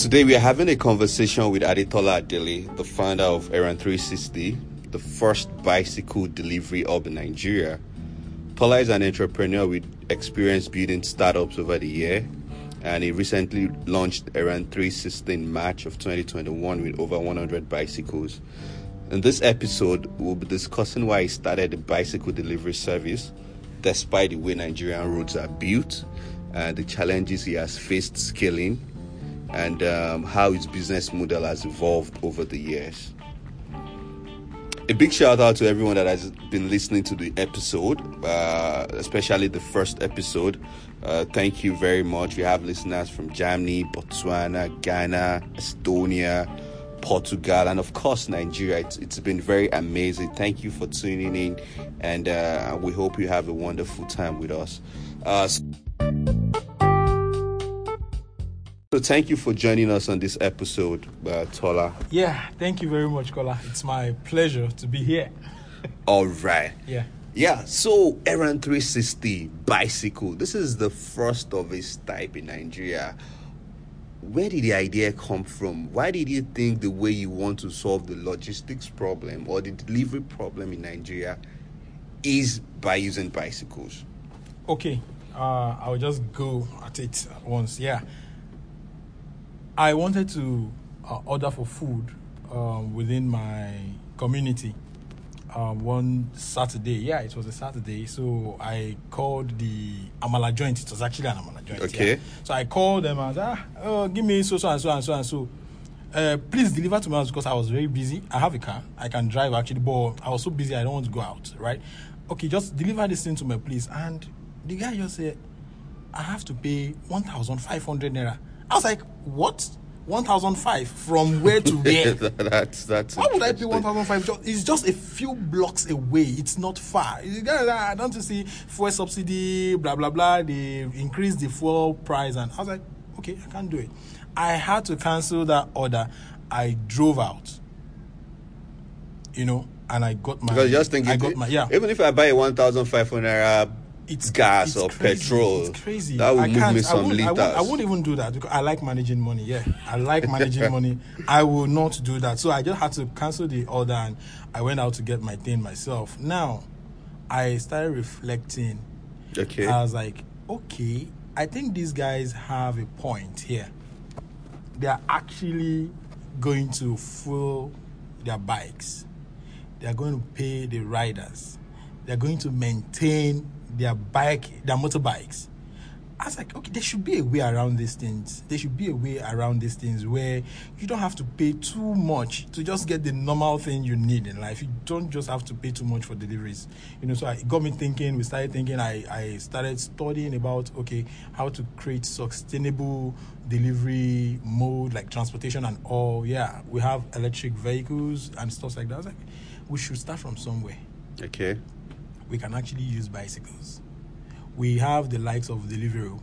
Today we are having a conversation with Adetola Adele, the founder of Errand 360, the first bicycle delivery hub in Nigeria. Tola is an entrepreneur with experience building startups over the year, and he recently launched Errand 360 in March of 2021 with over 100 bicycles. In this episode, we'll be discussing why he started the bicycle delivery service, despite the way Nigerian roads are built, and the challenges he has faced scaling and um, how its business model has evolved over the years. A big shout out to everyone that has been listening to the episode, uh, especially the first episode. Uh, thank you very much. We have listeners from Germany, Botswana, Ghana, Estonia, Portugal, and of course Nigeria. It's, it's been very amazing. Thank you for tuning in, and uh, we hope you have a wonderful time with us. Uh, so- so thank you for joining us on this episode, uh, Tola. Yeah, thank you very much, Kola. It's my pleasure to be here. All right. Yeah. Yeah, so Errand 360 bicycle. This is the first of its type in Nigeria. Where did the idea come from? Why did you think the way you want to solve the logistics problem or the delivery problem in Nigeria is by using bicycles? Okay, uh, I'll just go at it once. Yeah. I wanted to uh, order for food um, within my community um, one Saturday. Yeah, it was a Saturday. So I called the Amala joint. It was actually an Amala joint. Okay. yeah. So I called them and said, ah, oh, give me so, so, and so, and so, and so. Uh, please deliver to my house because I was very busy. I have a car. I can drive actually, but I was so busy I don't want to go out, right? Okay, just deliver this thing to my place. And the guy just said, I have to pay 1,500 naira. I was like, what? 1,005 from where to where? that's that's. Why would I pay 1,005? It's just a few blocks away. It's not far. You guys, I don't see fuel subsidy, blah, blah, blah. They increase the fuel price. And I was like, okay, I can't do it. I had to cancel that order. I drove out, you know, and I got my. Because just thinking, I got my, yeah. even if I buy a 1,500 naira It's gas it's or crazy. petrol, It's crazy. that will I move can't- me I some won't- liters. I won't, I won't even do that because I like managing money. Yeah, I like managing money. I will not do that. So I just had to cancel the order and I went out to get my thing myself. Now, I started reflecting. okay. I was like, okay, I think these guys have a point here. They are actually going to fuel their bikes. They are going to pay the riders. They are going to maintain their bike, their motorbikes. I was like, okay, there should be a way around these things. There should be a way around these things where you don't have to pay too much to just get the normal thing you need in life. You don't just have to pay too much for deliveries. You know, so it got me thinking, we started thinking, I, I started studying about, okay, how to create sustainable delivery mode, like transportation and all. Yeah, we have electric vehicles and stuff like that. I was like, we should start from somewhere okay. We can actually use bicycles. We have the likes of Deliveroo,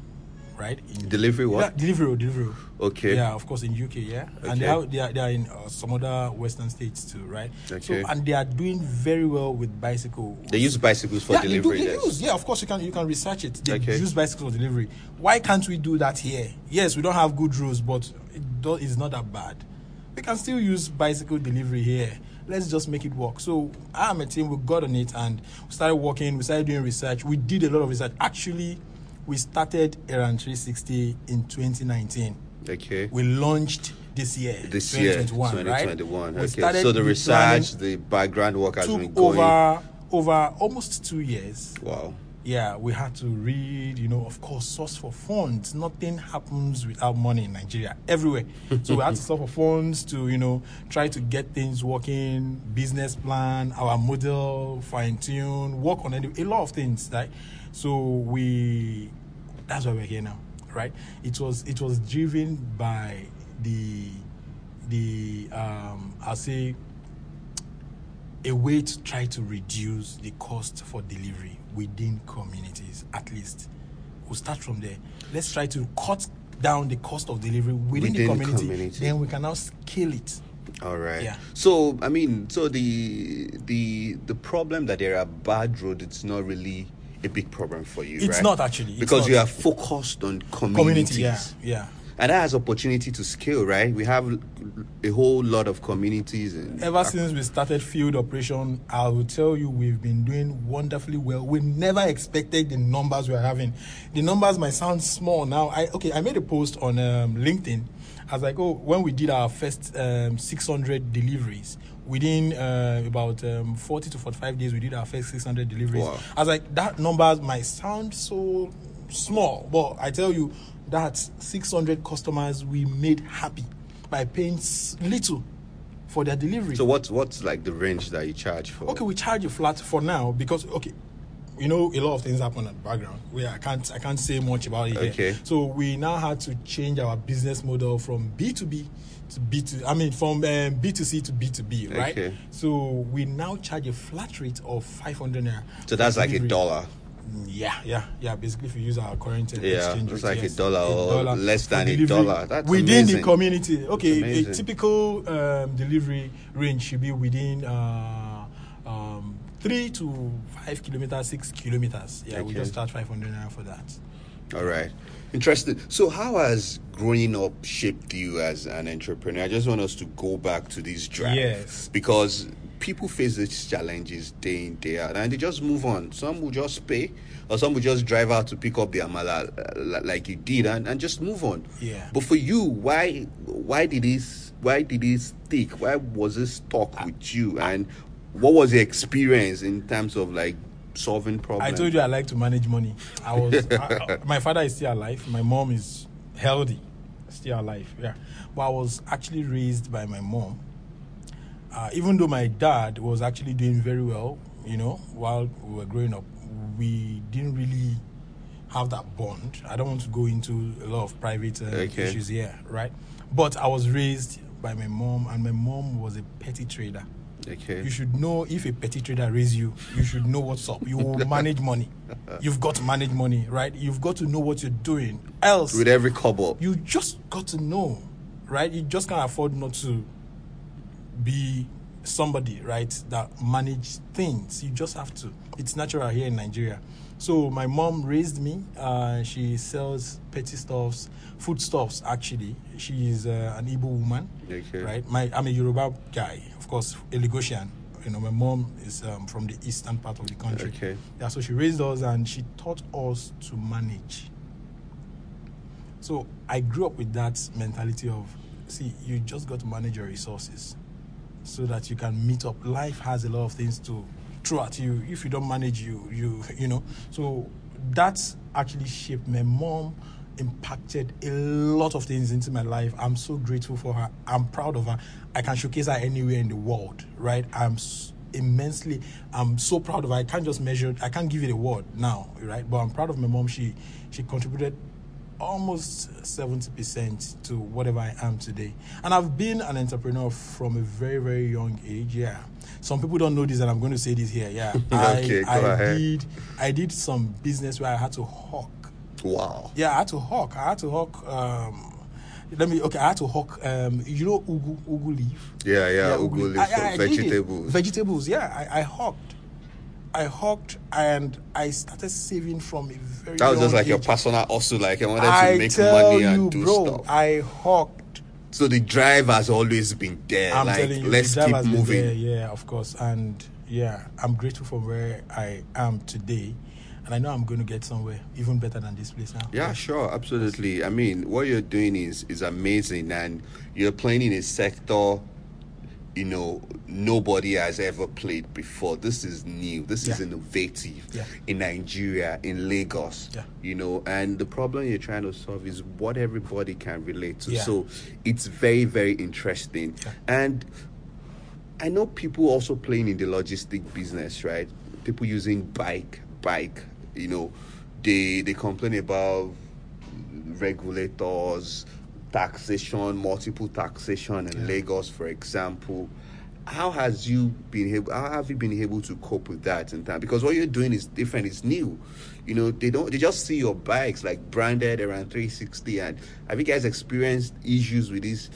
right? In, Delivery what? Yeah, Deliveroo, Deliveroo. Okay. Yeah, of course in UK, yeah, and they Okay. are they are, they are in uh, some other Western states too, right? Okay. So and they are doing very well with bicycle. They use bicycles for yeah, delivery. They, do, they yes. use, yeah, of course you can you can research it. They Okay. use bicycles for delivery. Why can't we do that here? Yes, we don't have good roads, but it do, it's not that bad. We can still use bicycle delivery here. Let's just make it work. So I am a team. We got on it and we started working. We started doing research. We did a lot of research. Actually, we started Errand 360 in 2019. Okay. We launched this year, This year, 2021, 2021. right? We Okay. started So the research, the background work has been going. over over almost two years Wow. Yeah, we had to read, you know, of course, source for funds. Nothing happens without money in Nigeria, everywhere. so we had to source for funds to, you know, try to get things working, business plan, our model, fine tune, work on any, a lot of things, right? So we, that's why we're here now, right? It was, it was driven by the, the, um, I'll say, a way to try to reduce the cost for delivery within communities at least we'll start from there let's try to cut down the cost of delivery within, the Within community. community. then we can now scale it All right. Yeah. So I mean, so the the the problem that there are bad roads, it's not really a big problem for you. It's right? not actually, because not. you are focused on communities. community yeah yeah and that has opportunity to scale, right? We have a whole lot of communities and Ever since we started field operation, I will tell you we've been doing wonderfully well. We never expected the numbers we're having. The numbers might sound small now. I okay, I made a post on um, LinkedIn. I was like, oh, when we did our first um, 600 deliveries, within uh, about um, 40 to 45 days, we did our first 600 deliveries. Wow. I was like, that numbers might sound so small, but I tell you, that's 600 customers we made happy by paying little for their delivery. so what's what's like the range that you charge for? okay, we charge you flat for now because okay, you know a lot of things happen in the background. We I can't I can't say much about it. here. Okay. So we now had to change our business model from B two B to B two. I mean from um, B two C to B two B, right? Okay. So we now charge a flat rate of 500 naira. So that's like a dollar. Yeah, yeah, yeah. Basically, if you use our current uh, Yeah, exchange it's like a yes, dollar or less than a dollar. That's within amazing. the community. Okay, a typical um, delivery range should be within uh, um, three to five kilometers, six kilometers. Yeah, we just charge five hundred naira for that. All right. Interesting. So, how has growing up shaped you as an entrepreneur? I just want us to go back to this drive. Yes. Because people face these challenges day in, day out, and they just move on. Some will just pay, or some will just drive out to pick up their amala uh, like you did, and, and just move on. Yeah. But for you, why why did this why did it stick? Why was this stuck with you? And what was the experience in terms of like solving problems? I told you I like to manage money. I was I, my father is still alive. My mom is healthy, still alive. Yeah, but I was actually raised by my mom. Uh, even though my dad was actually doing very well, you know, while we were growing up, we didn't really have that bond. I don't want to go into a lot of private uh, Okay. issues here, right? But I was raised by my mom, and my mom was a petty trader. Okay. You should know if a petty trader raise you, you should know what's up. You will manage money. You've got to manage money, right? You've got to know what you're doing. Else, With every couple. you just got to know, right? You just can't afford not to be somebody, right, that manage things. You just have to. It's natural here in Nigeria. So my mom raised me. Uh, she sells petty stuffs, foodstuffs. Actually, she is uh, an Igbo woman, Okay. right? My I'm a Yoruba guy, of course, a Lagosian. You know, my mom is um, from the eastern part of the country. Okay. Yeah, so she raised us and she taught us to manage. So I grew up with that mentality of, see, you just got to manage your resources so that you can meet up. Life has a lot of things to throw at you. If you don't manage, you you you know. So that's actually shaped my mom. Impacted a lot of things into my life. I'm so grateful for her. I'm proud of her. I can showcase her anywhere in the world, right? I'm immensely. I'm so proud of her. I can't just measure. I can't give it a word now, right? But I'm proud of my mom. She she contributed almost 70% to whatever I am today. And I've been an entrepreneur from a very, very young age. Yeah. Some people don't know this, and I'm going to say this here. Yeah. Okay, I, go I ahead. did I did some business where I had to hawk. Wow. Yeah, I had to hawk. I had to hawk um let me okay, I had to hawk um you know ugu ugu leaf? Yeah, yeah, ugu leaf, I- I- I vegetables. Vegetables, yeah. I, I hawked. I hawked and I started saving from a very That was just like your age. personal hustle, like I wanted I to make money you, and do bro, stuff. I hawked. so the drive has always been there. I'm like telling you, let's the drive keep has been moving. there, yeah, of course, and yeah, I'm grateful for where I am today, and I know I'm going to get somewhere even better than this place now. Yeah, sure, absolutely. I mean, what you're doing is is amazing, and you're playing in a sector, you know, nobody has ever played before. This is new. This is innovative Yeah. in Nigeria, in Lagos. Yeah. You know, and the problem you're trying to solve is what everybody can relate to. Yeah. So it's very, very interesting. Yeah. And I know people also playing in the logistic business, right? People using bike, bike, you know, they they complain about regulators, taxation, multiple taxation in Lagos, for example. How has you been able? How have you been able to cope with that in time? Because what you're doing is different. It's new. You know, they don't. They just see your bikes like branded Errand 360. And have you guys experienced issues with these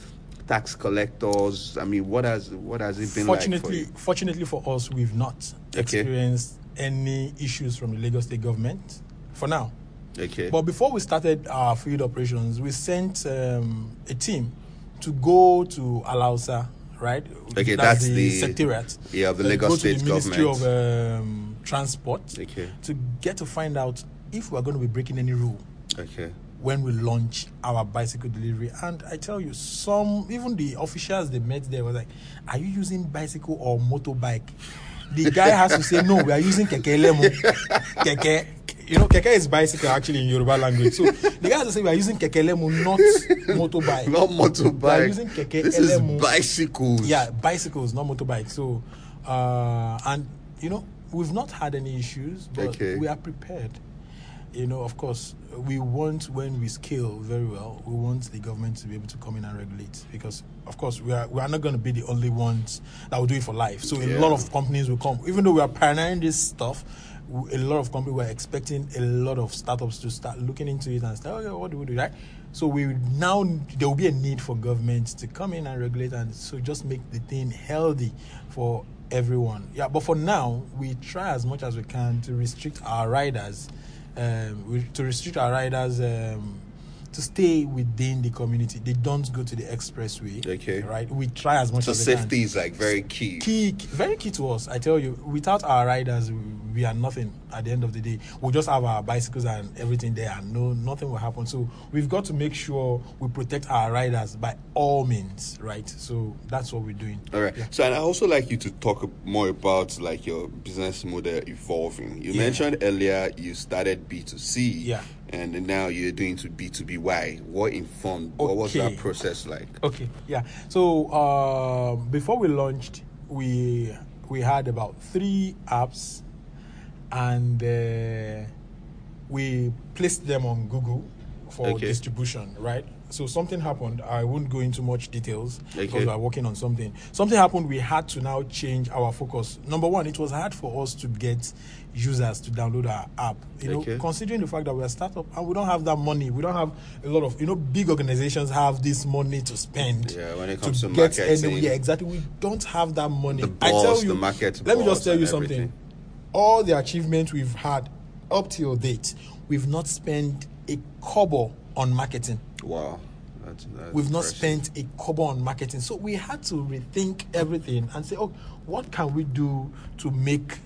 tax collectors? I mean, what has what has it been fortunately, like for you? fortunately for us, we've not Okay. experienced any issues from the Lagos State government for now. Okay. But before we started our field operations, we sent um, a team to go to Alausa, right? Okay, that's the, the- secretariat. yeah, of the Lagos State the Ministry government. of um, Transport Okay. to get to find out if we are going to be breaking any rule Okay. when we launch our bicycle delivery. And I tell you, some even the officials they met there were like, "Are you using bicycle or motorbike?" The guy has to say, "No, we are using keke lemu, keke." You know, keke is bicycle actually in Yoruba language. So the guys are saying "We are using keke lemu, not motorbike." Not We are motorbike. using keke this is bicycles. Yeah, bicycles, not motorbikes. So, uh, and you know, we've not had any issues, but Okay. we are prepared. You know, of course, we want when we scale very well, we want the government to be able to come in and regulate because, of course, we are we are not going to be the only ones that will do it for life. So Yeah. a lot of companies will come, even though we are pioneering this stuff. A lot of companies were expecting a lot of startups to start looking into it and say, "Oh, yeah, what do we do?" Right? So we now there will be a need for government to come in and regulate and so just make the thing healthy for everyone. Yeah, but for now we try as much as we can to restrict our riders, um, to restrict our riders um, to stay within the community. They don't go to the expressway. Okay. right? We try as much So as we can So, safety is like very key. key, very key to us. I tell you, without our riders, we, we are nothing. At the end of the day, we'll just have our bicycles and everything there, and no, nothing will happen. So we've got to make sure we protect our riders by all means, right? So that's what we're doing. All right. Yeah. So, and I also like you to talk more about like your business model evolving. You Yeah. mentioned earlier you started B two C. Yeah. And now you're doing to B two B. Why? What informed? What was that process like? Okay, yeah. So uh, before we launched, we we had about three apps, and uh, we placed them on Google for Okay. distribution. Right. So something happened. I won't go into much details Okay. because we are working on something. Something happened. We had to now change our focus. Number one, it was hard for us to get users to download our app. You Okay. know, considering the fact that we're a startup and we don't have that money, we don't have a lot of you know big organizations have this money to spend. Yeah, when it comes to get marketing. any- yeah, exactly. We don't have that money. The I boss, tell the you, market Let me just tell you something. everything. All the achievements we've had up till date, we've not spent a kobo on marketing. Wow. That's, that's We've not spent a kobo on marketing. So we had to rethink everything and say, oh, what can we do to make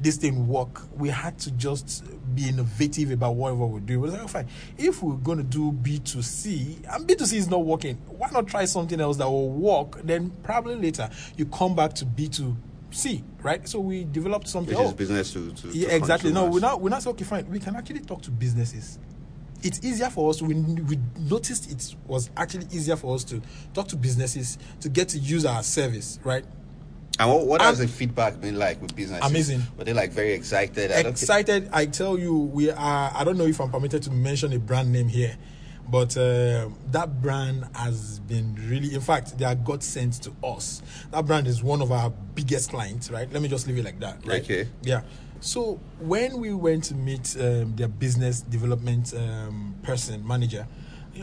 this thing work? We had to just be innovative about whatever we're doing. We was like, fine, if we're going to do B2C, and B2C is not working, why not try something else that will work? Then probably later you come back to B2C, right? So we developed something. Which oh, business to, to yeah, to exactly. No, we're not. We're not okay. Fine. We can actually talk to businesses. It's easier for us. We we noticed it was actually easier for us to talk to businesses to get to use our service, right? And what, what has the feedback been like with businesses? Amazing. Were they like very excited? I Excited. I tell you, we are. I don't know if I'm permitted to mention a brand name here, but uh, that brand has been really. In fact, they are God sent to us. That brand is one of our biggest clients, right? Let me just leave it like that. Right? Okay. Yeah. So when we went to meet um, their business development um, person, manager,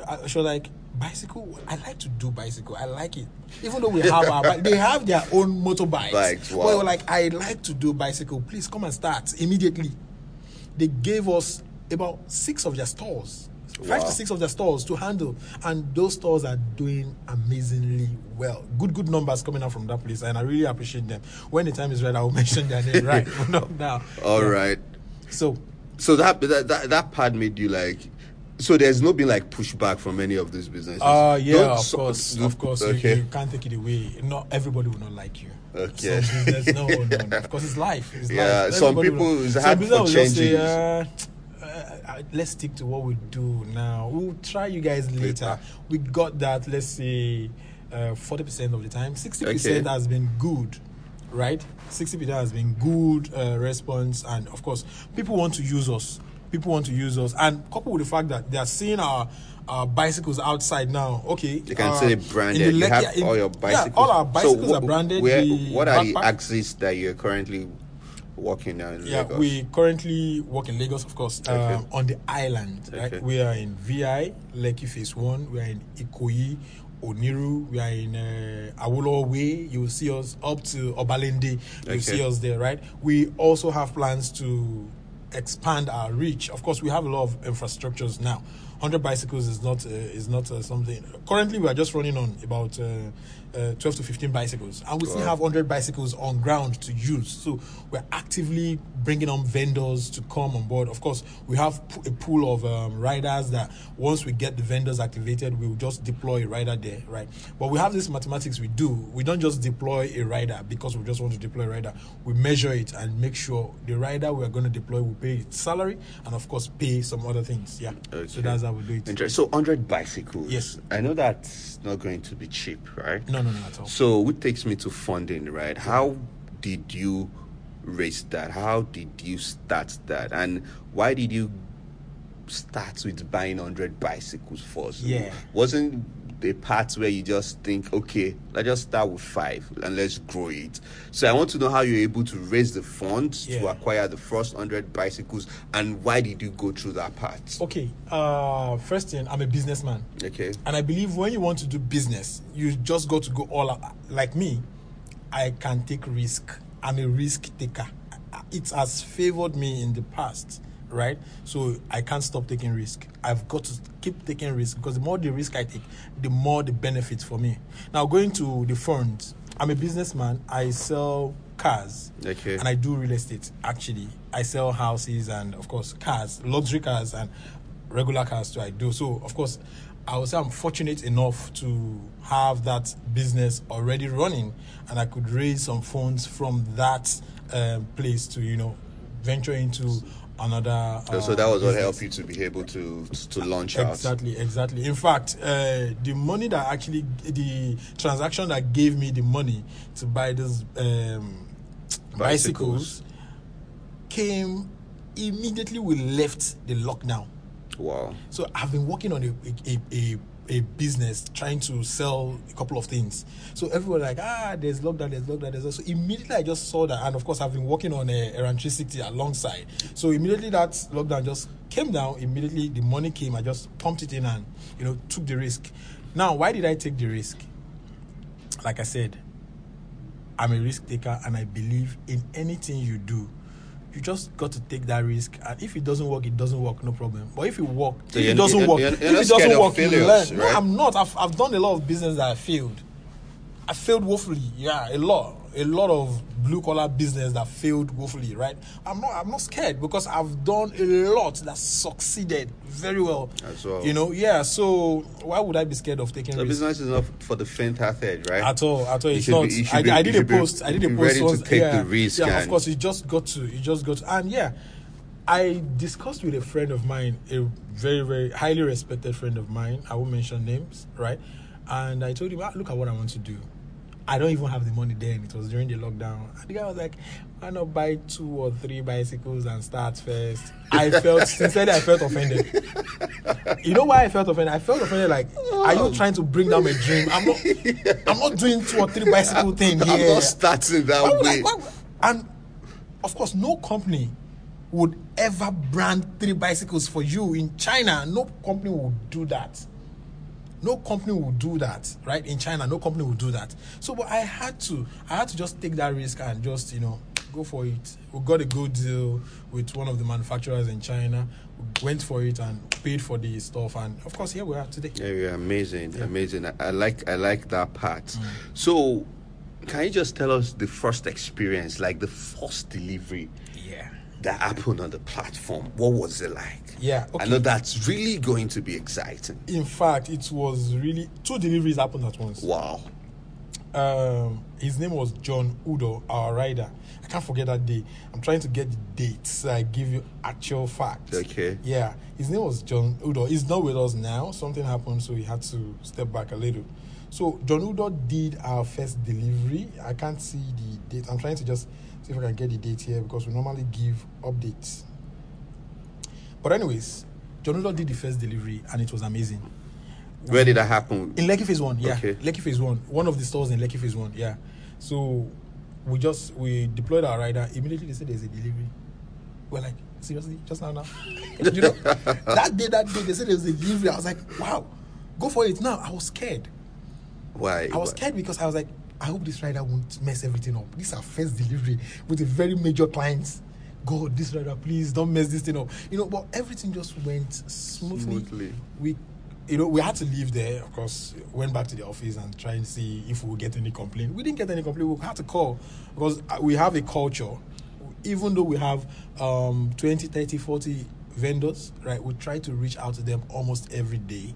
I- she was like, "Bicycle. I like to do bicycle. I like it. Even though we have our, bike, they have their own motorbikes. Bikes, But wow. were like, I like to do bicycle. Please come and start immediately. They gave us about six of their stores, five Wow. to six of their stores to handle, and those stores are doing amazingly well. Good, good numbers coming out from that place, and I really appreciate them. When the time is right, I will mention their name. Right, not now. All Yeah. right. So So that, that that that part made you like. So there's no been like pushback from any of these businesses. Uh, yeah, Don't of course, of course. You, Okay. you can't take it away. Not everybody will not like you. Okay. Some business, no, no, no. Of course, it's life. It's Yeah, life. some people, will- some hard for just say, uh, uh, let's stick to what we do now. We'll try you guys later. Later. We got that. Let's say uh, forty percent of the time. Sixty percent Okay. has been good, right? Sixty percent has been good uh, response, and of course, people want to use us. People want to use us, and coupled with the fact that they are seeing our. Our bicycles outside now. Okay, You can uh, say in branded. the you have in- all your bicycles. yeah, all our So bicycles wh- are branded. Where, what are the axes that you're currently working now in Yeah, Lagos? we currently work in Lagos, of course, Okay. um, on the island. Right, Okay. we are in VI, Lekki Phase One. We are in Ikoyi, Oniru. We are in uh, Awolowo Way. You will see us up to Obalende. You Okay. see us there, right? We also have plans to expand our reach. Of course, we have a lot of infrastructures now. 100 bicycles is not uh, is not uh, something. Currently, we are just running on about uh, uh, 12 to 15 bicycles, and we still have 100 bicycles on ground to use. So we're actively bringing on vendors to come on board. Of course, we have a pool of um, riders that once we get the vendors activated, we will just deploy a rider there, right? But we have this mathematics we do. We don't just deploy a rider because we just want to deploy a rider. We measure it and make sure the rider we are going to deploy will pay its salary and, of course, pay some other things. Yeah. So that's how we do it. Inter- So 100 bicycles. Yes. I know that's not going to be cheap, right? No, no, no, at all. So, which takes me to funding, right? How did you raise that? How did you start that? And why did you start with buying 100 bicycles first? Yeah. Wasn't the part where you just think, okay, let's just start with five and let's grow it. So, I want to know how you're able to raise the funds to acquire the first 100 bicycles and why did you go through that part? Okay. Uh, first thing, I'm a businessman. Okay. And I believe when you want to do business, you just got to go all out. Like me, I can take risk. I'm a risk taker. It has favored me in the past, right? So I can't stop taking risk. I've got to keep taking risk because the more the risk I take, the more the benefits for me. Now going to the funds, I'm a businessman. I sell cars. Okay. And I do real estate actually. I sell houses and of course cars, luxury cars and regular cars too. I do. So of course I would say I'm fortunate enough to have that business already running and I could raise some funds from that um, place to, you know, venture into another So, so uh, that was what business. helped you to be able to to launch out. Exactly, exactly. In fact, uh, the money that actually, the transaction that gave me the money to buy those um, Bicycles. bicycles came immediately we left the lockdown. Wow. So I've been working on a a, a, a business trying to sell a couple of things. So everyone like ah there's lockdown, there's lockdown, there's so immediately I just saw that and of course I've been working on a Errand 360 alongside. So immediately that lockdown just came down, immediately the money came, I just pumped it in and you know took the risk. Now why did I take the risk? Like I said, I'm a risk taker and I believe in anything you do. You just got to take that risk, and if it doesn't work, it doesn't work, no problem. But if it work, So if it doesn't you're- work, you're- if you're not it doesn't work, you learn. right? No, I'm not. I've, I've done a lot of business that I failed. I failed woefully. Yeah, a lot, a lot of blue collar business that failed woefully. Right? I'm not. I'm not scared because I've done a lot that succeeded very well. As well. You know. Yeah. So why would I be scared of taking The risks? business is not for the faint-hearted, right? At all, at all. You It's not. be- I, be- I did a post. I did a post. ready to once- take yeah, the risk Yeah, of course. You just got to. You just got to. And yeah, I discussed with a friend of mine, a very, very highly respected friend of mine. I won't mention names, right? And I told him, ah, look at what I want to do. I don't even have the money then. It was during the lockdown. And the guy was like, why not buy two or three bicycles and start first? I felt, sincerely, I felt offended. You know why I felt offended? I felt offended like, are you oh. trying to bring down my dream? I'm not, I'm not doing two or three bicycle thing I'm here. not starting that Why would I- way. would- and of course, no company would ever brand three bicycles for you in China. No company would do that. No company will do that, right? In China, no company will do that. So, but I had to, I had to just take that risk and just, you know, go for it. We got a good deal with one of the manufacturers in China. We went for it and paid for the stuff, and of course, here we are today. Yeah, yeah, amazing, amazing. I, I like, I like that part. Mm. So, can you just tell us the first experience, like the first delivery Yeah. That happened on the platform? What was it like? Yeah, I know that's really going to be exciting. In fact, it was really two deliveries happened at once. Wow. um, his name was John Udo, our rider. I can't forget that day. I'm trying to get the dates so I give you actual facts. Okay. Yeah, his name was John Udo. He's not with us now. Something happened, so he had to step back a little. So John Udo did our first delivery. I can't see the date. I'm trying to just see if I can get the date here because we normally give updates. But anyways, John Udo did the first delivery and it was amazing. Where did that happen? In Lekki Phase One, yeah. Okay. Lekki Phase One, one of the stores in Lekki Phase One, yeah. So we just we deployed our rider. Immediately they said there's a delivery. We're like, seriously, just now, now. you know, that day, that day they said there was a delivery. I was like, wow, go for it now. I was scared. Why? I was Why? scared because I was like, I hope this rider won't mess everything up. This is our first delivery with a very major client God, this rider, please don't mess this thing up. You know, but everything just went smoothly. Smoothly. We, you know, we had to leave there. Of course, went back to the office and try and see if we would get any complaint. We didn't get any complaint. We had to call because uh, we have a culture. Even though we have um, 20, 30, 40 vendors, right? We try to reach out to them almost every day.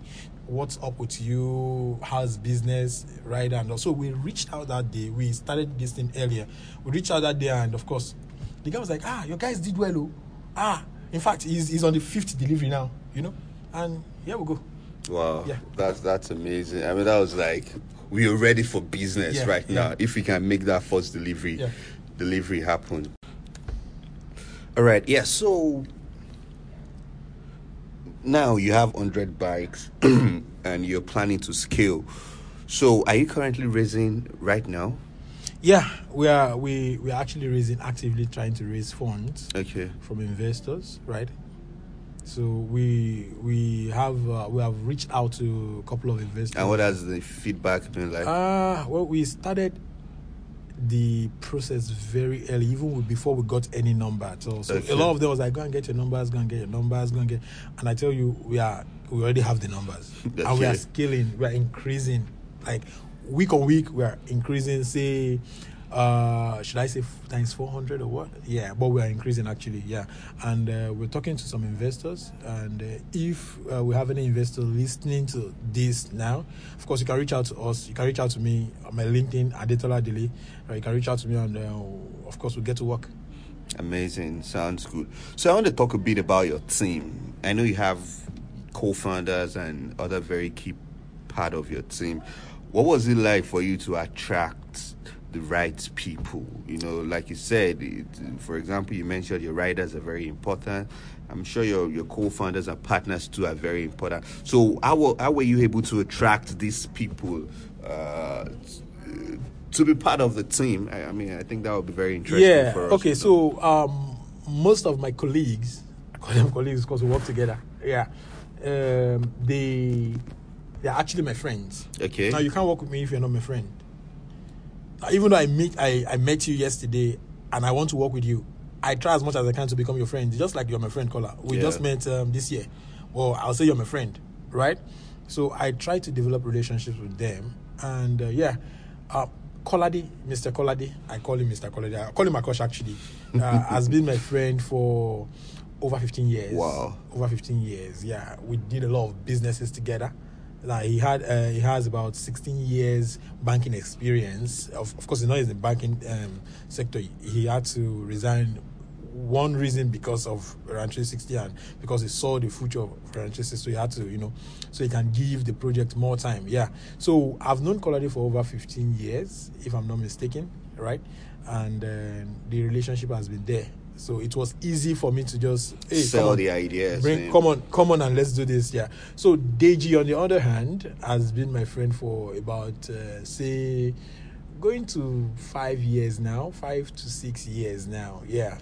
What's up with you? How's business? Right? And also, we reached out that day. We started this thing earlier. We reached out that day, and of course, the guy was like, "Ah, your guys did well, oh. Ah, in fact, he's, he's on the fifth delivery now, you know." And here we go. Wow, Yeah. that's that's amazing. I mean, that was like we are ready for business Yeah, right yeah. now. If we can make that first delivery, Yeah. delivery happen. All right, yeah. So now you have hundred bikes, and you're planning to scale. So, are you currently raising right now? Yeah, we are we we are actually raising actively trying to raise funds Okay. from investors, right? So we we have uh, we have reached out to a couple of investors. And what has the feedback been like? Uh, well, we started the process very early, even before we got any number at all. So Okay. a lot of them was like, "Go and get your numbers, go and get your numbers, go and get." And I tell you, we are we already have the numbers, and we are scaling, we are increasing, like week on week, we are increasing. Say, uh, should I say times four hundred or what? Yeah, but we are increasing actually. Yeah, and uh, we're talking to some investors, and uh, if uh, we have any investor listening to this now, of course you can reach out to us. You can reach out to me on my LinkedIn, Adetola Dele. Or you can reach out to me, and uh, of course we'll get to work. Amazing. Sounds good. So I want to talk a bit about your team. I know you have co-founders and other very key part of your team. What was it like for you to attract the right people? You know, like you said, it, for example, you mentioned your riders are very important. I'm sure your, your co-founders and partners too are very important. So how, were- how were you able to attract these people uh, to be part of the team? I, I mean, I think that would be very interesting yeah. for us. Okay. So um, most of my colleagues, I call them colleagues because we work together. Yeah. Um, they they're actually my friends. Okay. Now you can't work with me if you're not my friend. Even though I meet I, I met you yesterday and I want to work with you, I try as much as I can to become your friend. Just like you're my friend, Kola. We Yeah. just met um, this year. Well, I'll say you're my friend, right? So I try to develop relationships with them, and uh, yeah, uh, Kolade, Mr. Kolade, I call him Mr. Kolade. I call him Akosh actually. Uh, has been my friend for over 15 years. Wow. Over 15 years. Yeah, we did a lot of businesses together. Like he had, uh, he has about 16 years banking experience. Of, of course, he's not in the banking um, sector. He had to resign. One reason because of Errand 360 and because he saw the future of Errand 360, so he had to, you know, so he can give the project more time. Yeah. So I've known Kolade for over 15 years, if I'm not mistaken, right? And uh, the relationship has been there. So it was easy for me to just hey, come Sell on, the ideas. Bring, man. come on, come on, and let's do this. Yeah. So Deji, on the other hand, has been my friend for about uh, say going to five years now, five to six years now. Yeah.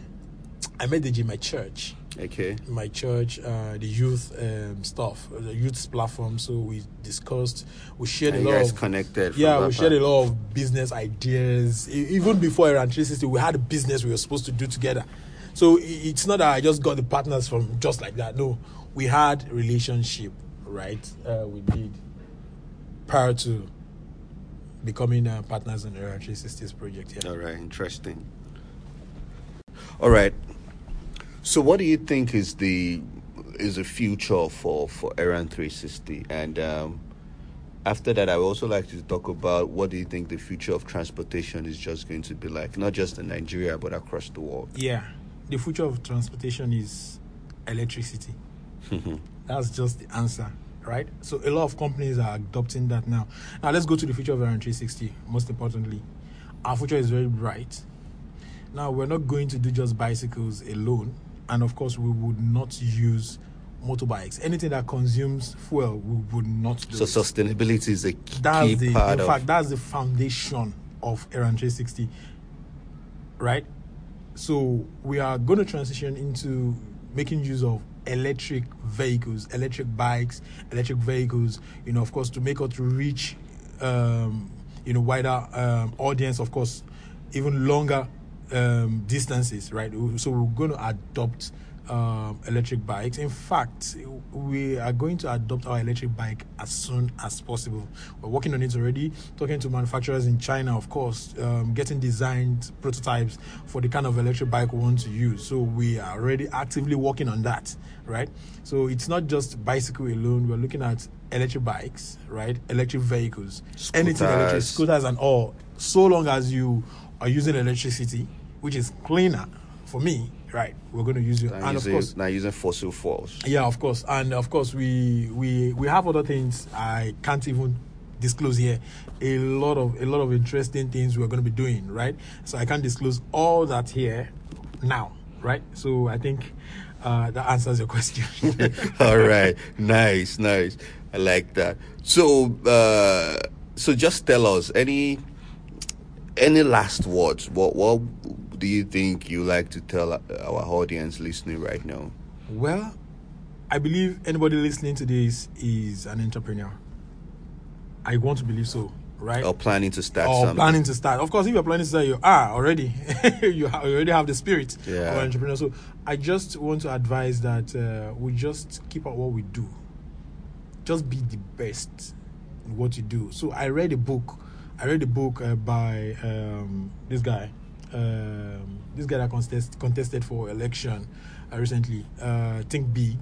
I met Deji in my church Okay. my church, uh, the youth um, stuff, the youth platform. So we discussed, we shared And a lot guys of connected. yeah, we shared a lot of business ideas. Even before Errand 360, we had a business we were supposed to do together. So it's not that I just got the partners from just like that. No, we had relationship, right? Uh, we did prior to becoming uh, partners in the Errand 360's project. Yeah. All right. Interesting. All right. So, what do you think is the is the future for for Errand 360? And um, after that, I would also like to talk about what do you think the future of transportation is just going to be like, not just in Nigeria but across the world. Yeah, the future of transportation is electricity. Mm-hmm. That's just the answer, right? So a lot of companies are adopting that now. Now let's go to the future of Errand 360. Most importantly, our future is very bright. Now we're not going to do just bicycles alone, and of course we would not use motorbikes. Anything that consumes fuel, we would not do. So, it. sustainability is a key That's the part in of. fact that's the foundation of Errand 360, right? So we are going to transition into making use of electric vehicles, electric bikes, electric vehicles. You know, of course, to make us reach, um, you know, wider um, audience. Of course, even longer um, distances, right? So we're going to adopt um, electric bikes. In fact, we are going to adopt our electric bike as soon as possible. We're working on it already, talking to manufacturers in China, of course, um, getting designed prototypes for the kind of electric bike we want to use. So we are already actively working on that, right? So it's not just bicycle alone. We're looking at electric bikes, right? Electric vehicles, anything electric, Scooters. scooters and all. So long as you are using electricity, which is cleaner for me, right? We're going to use Not and of using, course, not using fossil fuels. yeah, of course, and of course, we we we have other things I can't even disclose here. A lot of a lot of interesting things we're going to be doing, right? So I can't disclose all that here now, right? So I think uh, that answers your question. All right, nice, nice. I like that. So, uh, so just tell us any any last words. What what do you think you like to tell our audience listening right now? well, I believe anybody listening to this is an entrepreneur. I want to believe so, right? Or planning to start or something? planning to start. Of course, if you're planning to start, you are already. you, already have the spirit Yeah. of an entrepreneur. So I just want to advise that uh, we just keep at what we do. Just be the best in what you do. So I read a book. I read a book uh, by um, this guy. Um, this guy that contest, contested for election uh, recently. Uh, Think Big.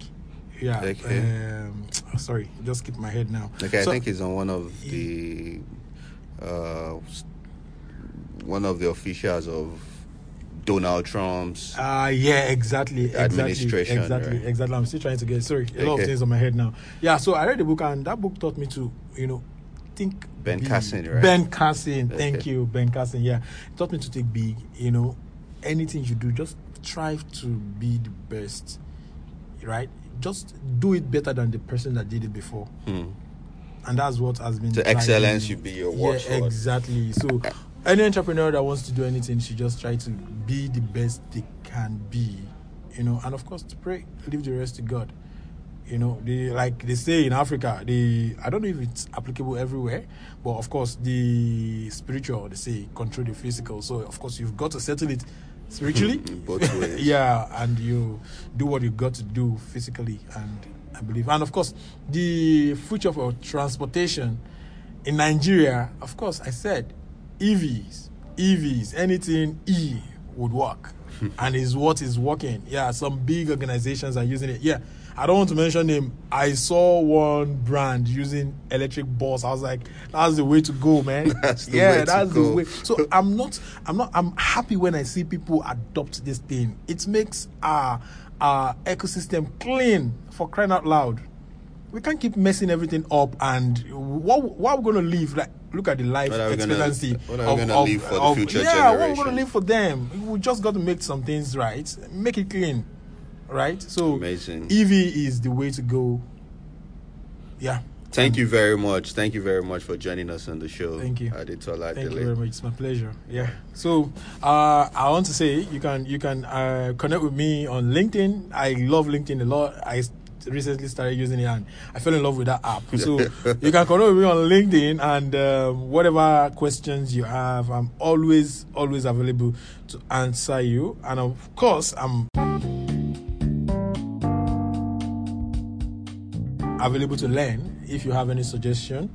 Yeah. Okay. Um, sorry, just keep my head now. Okay, So- I think he's on one of the uh, one of the officials of Donald Trump's. Uh yeah, exactly, exactly, Administration, exactly, right. exactly. I'm still trying to get sorry, a lot of things on my head now. Yeah, so I read the book and that book taught me to, you know, think Ben. Carson, right? Ben Carson, thank Okay. you, Ben Carson. Yeah, taught me to take big. You know, anything you do, just strive to be the best. Right? Just do it better than the person that did it before. Hmm. And that's what has been The excellence should be your Yeah, exactly. So any entrepreneur that wants to do anything should just try to be the best they can be. You know, and of course to pray, leave the rest to God. You know, they like they say in Africa, the I don't know if it's applicable everywhere, but of course the spiritual they say control the physical. So of course you've got to settle it spiritually. Yeah, and you do what you got to do physically, and I believe, and of course the future for transportation in Nigeria. Of course, I said EVs, EVs, anything E would work, and is what is working. Yeah, some big organizations are using it. Yeah. I don't want to mention him. I saw one brand using electric bus. I was like, "That's the way to go, man." That's yeah, that's go. the way. So I'm not, I'm not, I'm happy when I see people adopt this thing. It makes our our ecosystem clean for crying out loud. We can't keep messing everything up. And what what are we going to leave? Like, look at the life What we gonna- expectancy. what are we of- gonna of- leave for the future Yeah, what are we generation? going to leave for them? We just got to make some things right. Make it clean, right? So Amazing. EV is the way to go. Yeah. Thank you very much. Thank you very much for joining us on the show. Thank you. Adetola Thank you very much. It's my pleasure. Yeah. So uh, I want to say you can you can uh, connect with me on LinkedIn. I love LinkedIn a lot. I recently started using it and I fell in love with that app. So you can connect with me on LinkedIn and um, whatever questions you have, I'm always always available to answer you. And of course, I'm available to learn. If you have any suggestion,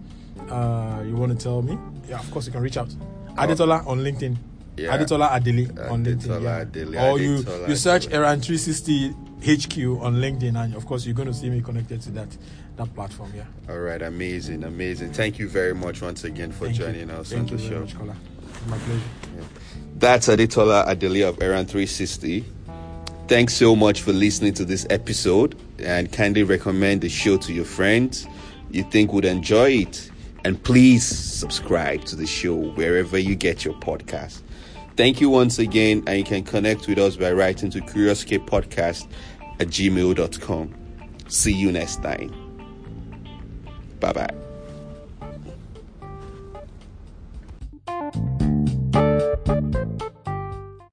uh, you want to tell me, yeah, of course you can reach out. Adetola on LinkedIn. Yeah. Adetola Adele on LinkedIn. Yeah. Adele, Or you, Adetola you search. Errand 360 HQ on LinkedIn, and of course you're going to see me connected to that that platform. Yeah. All right, amazing, amazing. Thank you very much once again for Thank you. joining us Thank on the you show. much. My pleasure. That's Adetola Adele of Errand 360. Thanks so much for listening to this episode and kindly recommend the show to your friends you think would enjoy it. And please subscribe to the show wherever you get your podcast. Thank you once again, and you can connect with us by writing to CuriousCapePodcast at gmail.com. See you next time. Bye bye.